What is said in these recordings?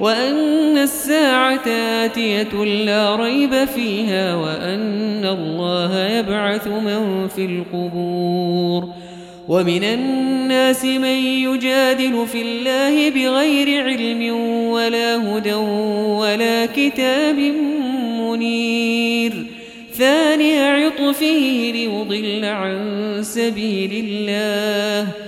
وأن الساعة آتية لا ريب فيها وأن الله يبعث من في القبور. ومن الناس من يجادل في الله بغير علم ولا هدى ولا كتاب منير. ثاني عطفه ليضل عن سبيل الله.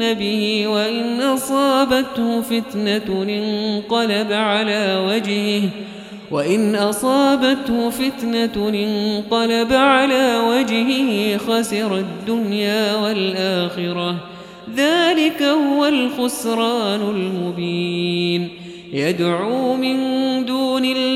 به وإن أصابته فتنة انقلب على وجهه وإن أصابته فتنة انقلب على وجهه خسر الدنيا والآخرة ذلك هو الخسران المبين يدعو من دون الله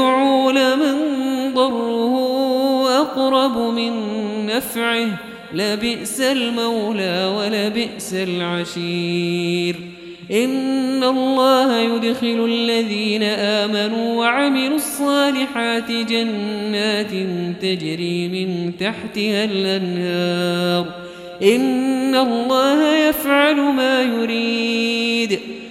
يدعو لمن ضره أقرب من نفعه لبئس المولى ولبئس العشير. إن الله يدخل الذين آمنوا وعملوا الصالحات جنات تجري من تحتها الأنهار. إن الله يفعل ما يريد.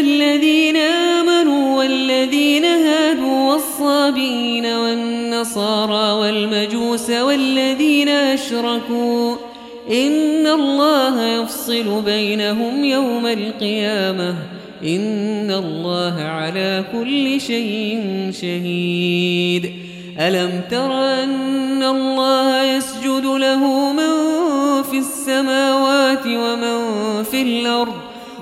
الذين آمنوا والذين هادوا والصابين والنصارى والمجوس والذين أشركوا إن الله يفصل بينهم يوم القيامة إن الله على كل شيء شهيد ألم تر أن الله يسجد له من في السماوات ومن في الأرض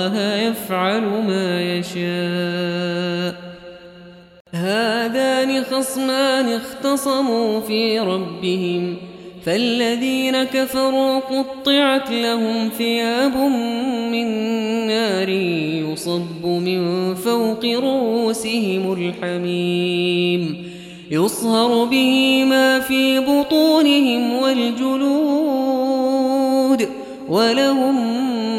الله يفعل ما يشاء. هذان خصمان اختصموا في ربهم فالذين كفروا قطعت لهم ثياب من نار يصب من فوق رؤوسهم الحميم يصهر به ما في بطونهم والجلود ولهم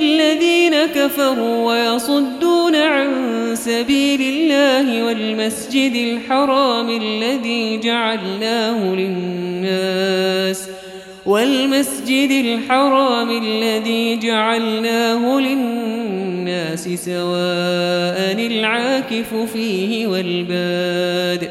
الذين كفروا ويصدون عن سبيل الله والمسجد الحرام الذي جعلناه للناس والمسجد الحرام الذي جعلناه للناس سواء العاكف فيه والباد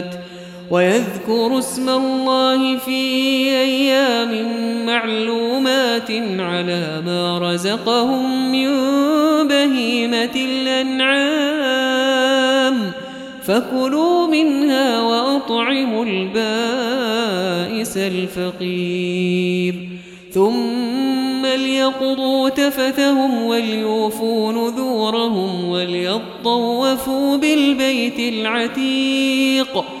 ويذكروا اسم الله في أيام معلومات على ما رزقهم من بهيمة الأنعام. فكلوا منها وأطعموا البائس الفقير. ثم ليقضوا تفتهم وليوفوا نذورهم وليطوفوا بالبيت العتيق.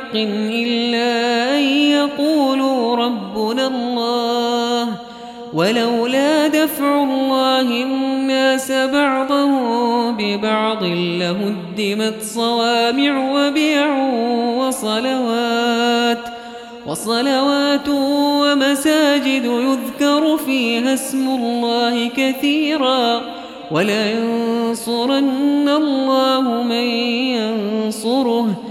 إلا أن يقولوا ربنا الله ولولا دفع الله الناس بعضهم ببعض لهدمت صوامع وبيع وصلوات وصلوات ومساجد يذكر فيها اسم الله كثيراً ولينصرن الله من ينصره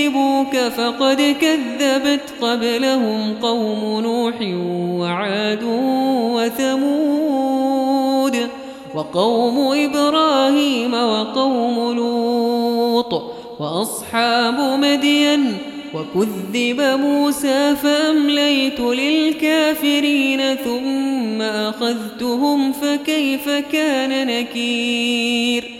يكذبوك فقد كذبت قبلهم قوم نوح وعاد وثمود وقوم إبراهيم وقوم لوط وأصحاب مدين وكذب موسى فأمليت للكافرين ثم أخذتهم فكيف كان نكير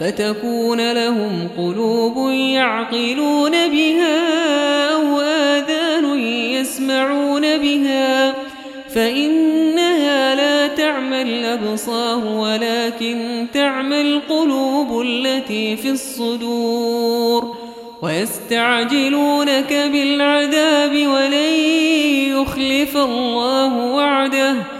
فتكون لهم قلوب يعقلون بها أو آذان يسمعون بها فإنها لا تعمى الأبصار ولكن تعمى القلوب التي في الصدور ويستعجلونك بالعذاب ولن يخلف الله وعده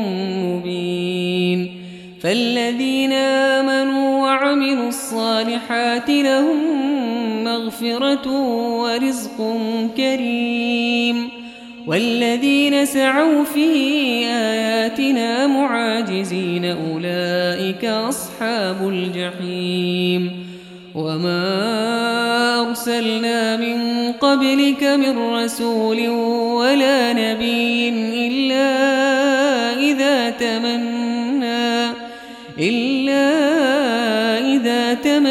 مغفرة ورزق كريم والذين سعوا في آياتنا معاجزين أولئك أصحاب الجحيم وما أرسلنا من قبلك من رسول ولا نبي إلا إذا تمنى إلا إذا تمنى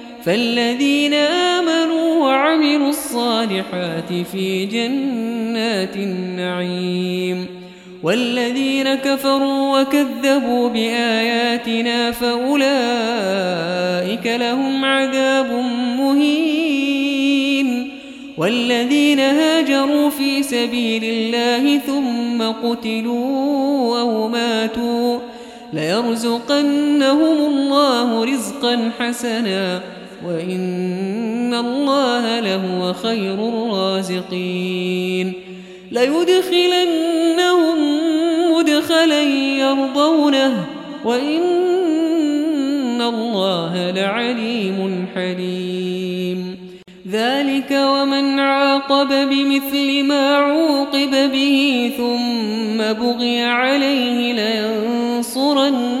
فالذين آمنوا وعملوا الصالحات في جنات النعيم والذين كفروا وكذبوا بآياتنا فأولئك لهم عذاب مهين والذين هاجروا في سبيل الله ثم قتلوا أو ماتوا ليرزقنهم الله رزقا حسنا وإن الله لهو خير الرازقين ليدخلنهم مدخلا يرضونه وإن الله لعليم حليم ذلك ومن عاقب بمثل ما عوقب به ثم بغي عليه لينصرنه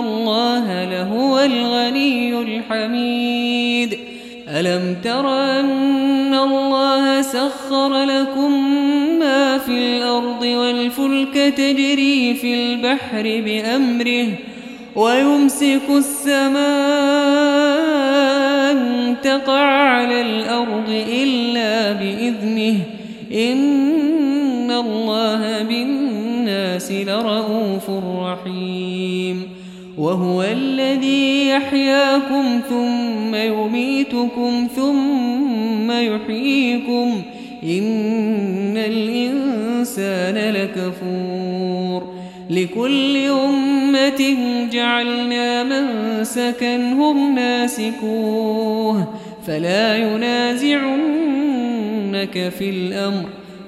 الله لهو الغني الحميد. ألم تر أن الله سخر لكم ما في الأرض والفلك تجري في البحر بأمره ويمسك السماء أن تقع على الأرض إلا بإذنه. إن الله بالناس لرؤوف رحيم. وهو الذي يحياكم ثم يميتكم ثم يحييكم إن الإنسان لكفور لكل أمة جعلنا منسكا هم ناسكوه فلا ينازعنك في الأمر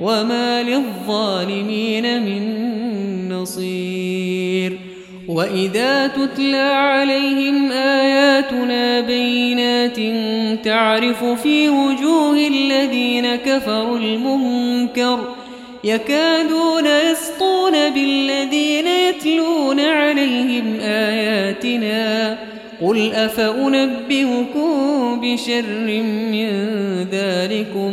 وما للظالمين من نصير وإذا تتلى عليهم آياتنا بينات تعرف في وجوه الذين كفروا المنكر يكادون يسطون بالذين يتلون عليهم آياتنا قل أفأنبئكم بشر من ذلكم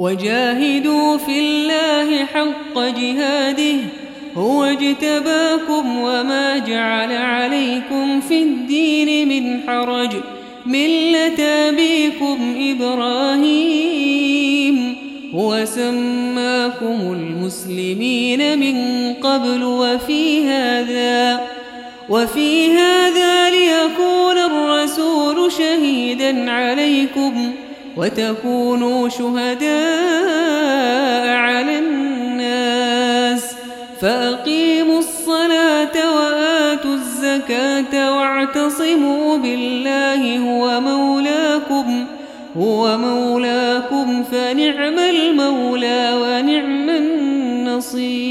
وجاهدوا في الله حق جهاده هو اجتباكم وما جعل عليكم في الدين من حرج ملة أبيكم إبراهيم هو سماكم المسلمين من قبل وفي هذا وفي هذا ليكون الرسول شهيدا عليكم. وتكونوا شهداء على الناس فأقيموا الصلاة وآتوا الزكاة واعتصموا بالله هو مولاكم هو مولاكم فنعم المولى ونعم النصير